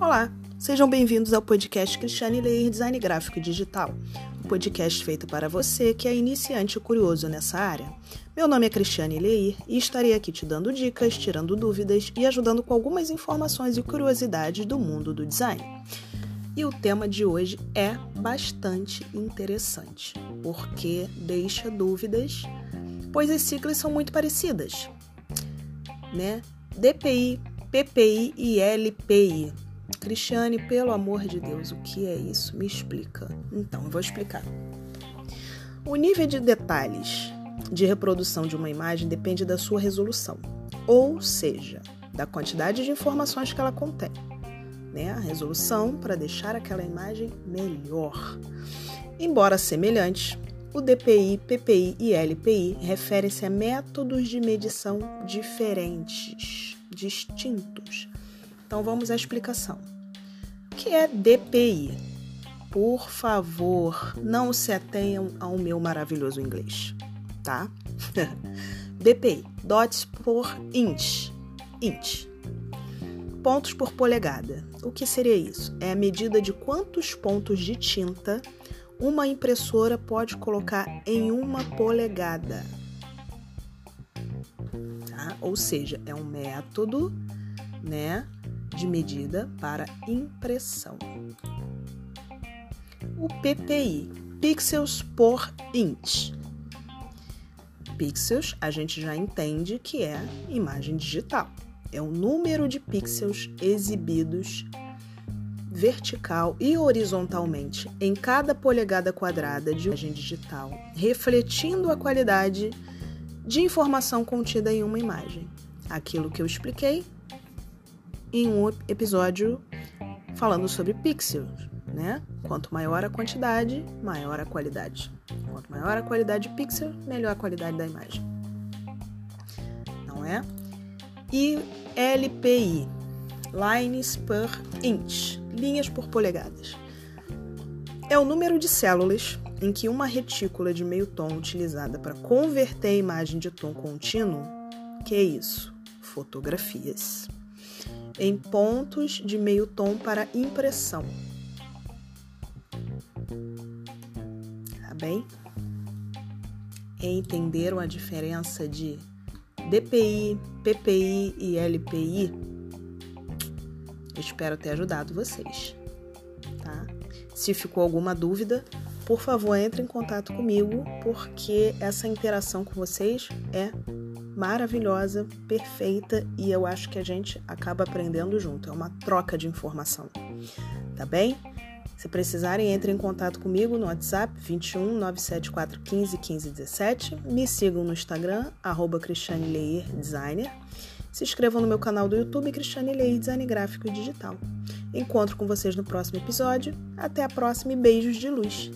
Olá, sejam bem-vindos ao podcast Cristiane Leir Design Gráfico e Digital, um podcast feito para você que é iniciante ou curioso nessa área. Meu nome é Cristiane Leir e estarei aqui te dando dicas, tirando dúvidas e ajudando com algumas informações e curiosidades do mundo do design. E o tema de hoje é bastante interessante, porque deixa dúvidas, pois as siglas são muito parecidas, né? DPI, PPI e LPI. Cristiane, pelo amor de Deus, o que é isso? Me explica. Então, eu vou explicar. O nível de detalhes de reprodução de uma imagem depende da sua resolução, ou seja, da quantidade de informações que ela contém. Né? A resolução para deixar aquela imagem melhor. Embora semelhantes, o DPI, PPI e LPI referem-se a métodos de medição diferentes, distintos. Então vamos à explicação. O que é DPI? Por favor, não se atenham ao meu maravilhoso inglês, tá? DPI, dots por inch, inch. Pontos por polegada. O que seria isso? É a medida de quantos pontos de tinta uma impressora pode colocar em uma polegada. Tá? Ou seja, é um método, né, de medida para impressão. O PPI, pixels por inch. Pixels, a gente já entende que é imagem digital. É o número de pixels exibidos vertical e horizontalmente em cada polegada quadrada de imagem digital, refletindo a qualidade de informação contida em uma imagem. Aquilo que eu expliquei em um episódio falando sobre pixels, né? Quanto maior a quantidade, maior a qualidade. Quanto maior a qualidade de pixel, melhor a qualidade da imagem. Não é? E LPI, lines per inch, linhas por polegadas. É o número de células em que uma retícula de meio tom utilizada para converter a imagem de tom contínuo, que é isso? Fotografias em pontos de meio tom para impressão. Tá bem? Entenderam a diferença de DPI, PPI e LPI? Espero ter ajudado vocês, tá? Se ficou alguma dúvida, por favor, entre em contato comigo, porque essa interação com vocês é maravilhosa, perfeita e eu acho que a gente acaba aprendendo junto. É uma troca de informação, tá bem? Se precisarem, entre em contato comigo no WhatsApp 21 974 15 15 17. Me sigam no Instagram, Cristiane. Se inscrevam no meu canal do YouTube, Cristiane Leir Design Gráfico e Digital. Encontro com vocês no próximo episódio. Até a próxima e beijos de luz!